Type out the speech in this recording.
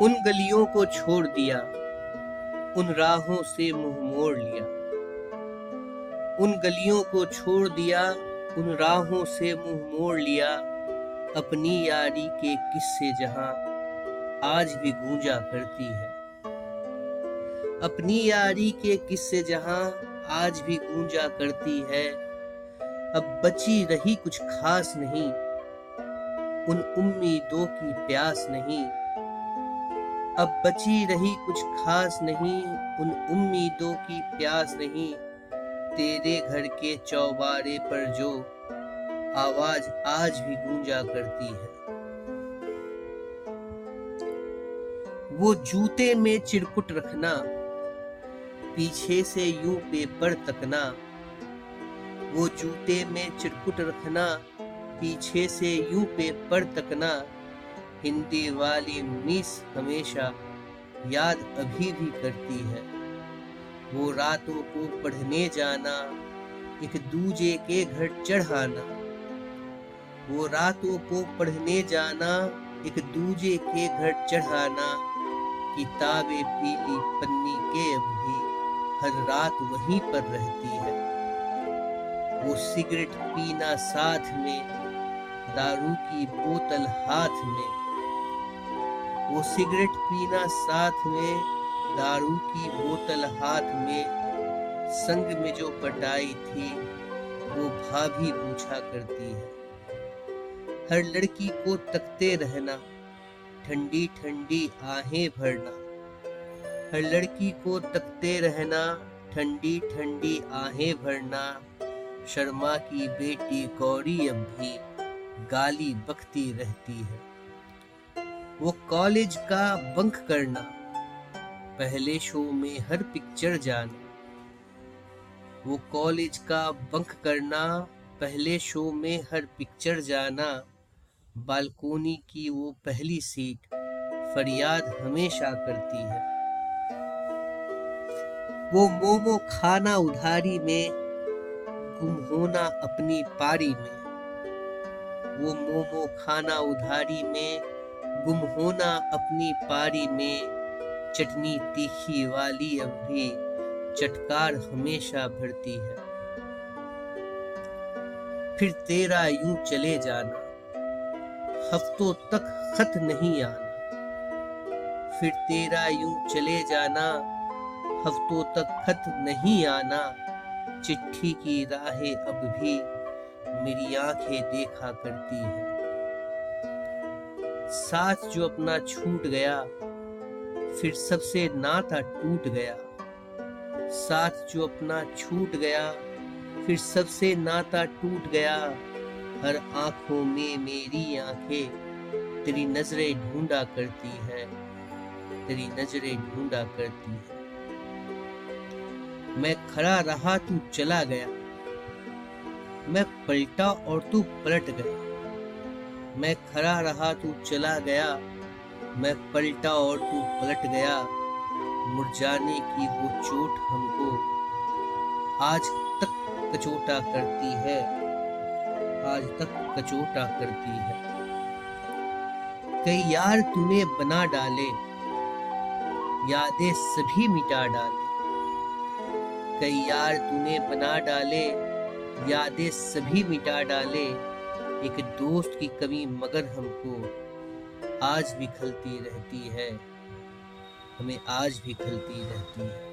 उन गलियों को छोड़ दिया, उन राहों से मुँह मोड़ लिया। उन गलियों को छोड़ दिया, उन राहों से मुँह मोड़ लिया, अपनी यारी के किस्से जहाँ आज भी गूंजा करती है। अपनी यारी के किस्से जहाँ आज भी गूंजा करती है, अब बची रही कुछ खास नहीं, उन उम्मीदों की प्यास नहीं। अब बची रही कुछ खास नहीं, उन उम्मीदों की प्यास नहीं। तेरे घर के चौबारे पर जो आवाज़ आज भी गूंजा करती है। वो जूते में चिरकुट रखना, पीछे से यूँ पेपर तकना। वो जूते में चिरकुट रखना, पीछे से यूँ पेपर तकना। हिंदी वाली मिस हमेशा याद अभी भी करती है। वो रातों को पढ़ने जाना, एक दूजे के घर चढ़ाना। वो रातों को पढ़ने जाना, एक दूजे के घर चढ़ाना। किताबें पीली पन्नी के अभी हर रात वहीं पर रहती है। वो सिगरेट पीना साथ में, दारू की बोतल हाथ में। वो सिगरेट पीना साथ में दारू की बोतल हाथ में संग में जो पटाई थी, वो भाभी पूछा करती है। हर लड़की को तकते रहना, ठंडी ठंडी आहें भरना। हर लड़की को तकते रहना, ठंडी ठंडी आहें भरना। शर्मा की बेटी गौरी अब भी गाली बकती रहती है। वो कॉलेज का बंक करना। पहले शो में हर पिक्चर जाना। वो कॉलेज का बंक करना, पहले शो में हर पिक्चर जाना। बालकोनी की वो पहली सीट फरियाद हमेशा करती है। वो मोमो खाना उधारी में, गुम होना अपनी पारी में। वो मोमो खाना उधारी में गुम होना अपनी पारी में चटनी तीखी वाली अब भी चटकार हमेशा भरती है। फिर तेरा यूँ चले जाना, हफ्तों तक खत नहीं आना। फिर तेरा यूँ चले जाना, हफ्तों तक खत नहीं आना। चिट्ठी की राहें अब भी मेरी आँखें देखा करती है। साथ जो अपना छूट गया, फिर सबसे नाता टूट गया। साथ जो अपना छूट गया, फिर सबसे नाता टूट गया। हर आँखों में मेरी आँखें तेरी नज़रें ढूंढा करती है, तेरी नज़रें ढूंढा करती है। मैं खड़ा रहा, तू चला गया। मैं पलटा और तू पलट गया। मैं खड़ा रहा, तू चला गया। मैं पलटा और तू पलट गया। मुरझाने की वो चोट हमको आज तक कचोटा करती है। आज तक कचोटा करती है। कई यार तूने बना डाले, यादें सभी मिटा डाले। कई यार तूने बना डाले, यादें सभी मिटा डाले। एक दोस्त की कमी मगर हमको आज भी खलती रहती है। हमें आज भी खलती रहती है।